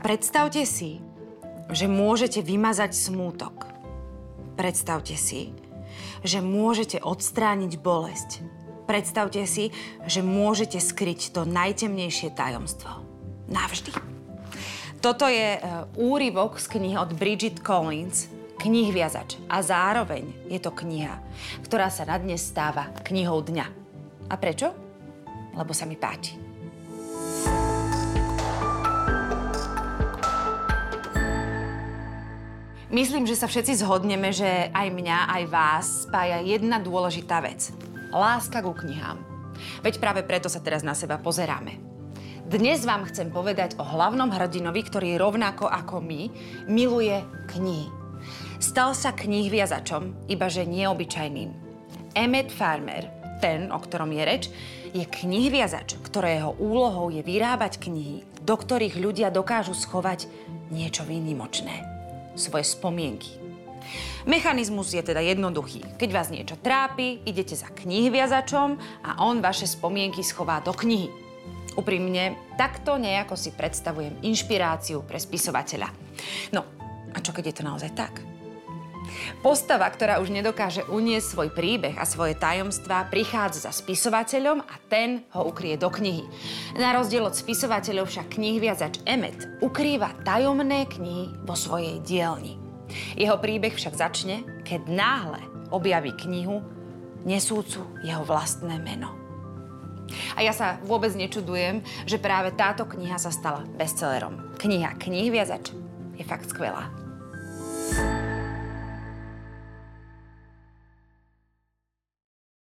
Predstavte si, že môžete vymazať smútok. Predstavte si, že môžete odstrániť bolesť. Predstavte si, že môžete skryť to najtemnejšie tajomstvo. Navždy. Toto je e, úryvok z knihy od Bridget Collins, knih. A zároveň je to kniha, ktorá sa na dnes stáva knihou dňa. A prečo? Lebo sa mi páči. Myslím, že sa všetci zhodneme, že aj mňa, aj vás spája jedna dôležitá vec. Láska ku knihám. Veď práve preto sa teraz na seba pozeráme. Dnes vám chcem povedať o hlavnom hrdinovi, ktorý rovnako ako my miluje knihy. Stal sa knih viazačom, ibaže neobyčajným. Emmet Farmer, ten, o ktorom je reč, je knihviazač, ktorého úlohou je vyrábať knihy, do ktorých ľudia dokážu schovať niečo výnimočné svoje spomienky. Mechanizmus je teda jednoduchý. Keď vás niečo trápi, idete za knihviazačom a on vaše spomienky schová do knihy. Úprimne, takto nejako si predstavujem inšpiráciu pre spisovateľa. No, a čo keď je to naozaj tak? Postava, ktorá už nedokáže uniesť svoj príbeh a svoje tajomstvá, prichádza za spisovateľom a ten ho ukrie do knihy. Na rozdiel od spisovateľov však knihviazač Emmet ukrýva tajomné knihy vo svojej dielni. Jeho príbeh však začne, keď náhle objaví knihu nesúcu jeho vlastné meno. A ja sa vôbec nečudujem, že práve táto kniha sa stala bestsellerom. Kniha Knihviazač je fakt skvelá.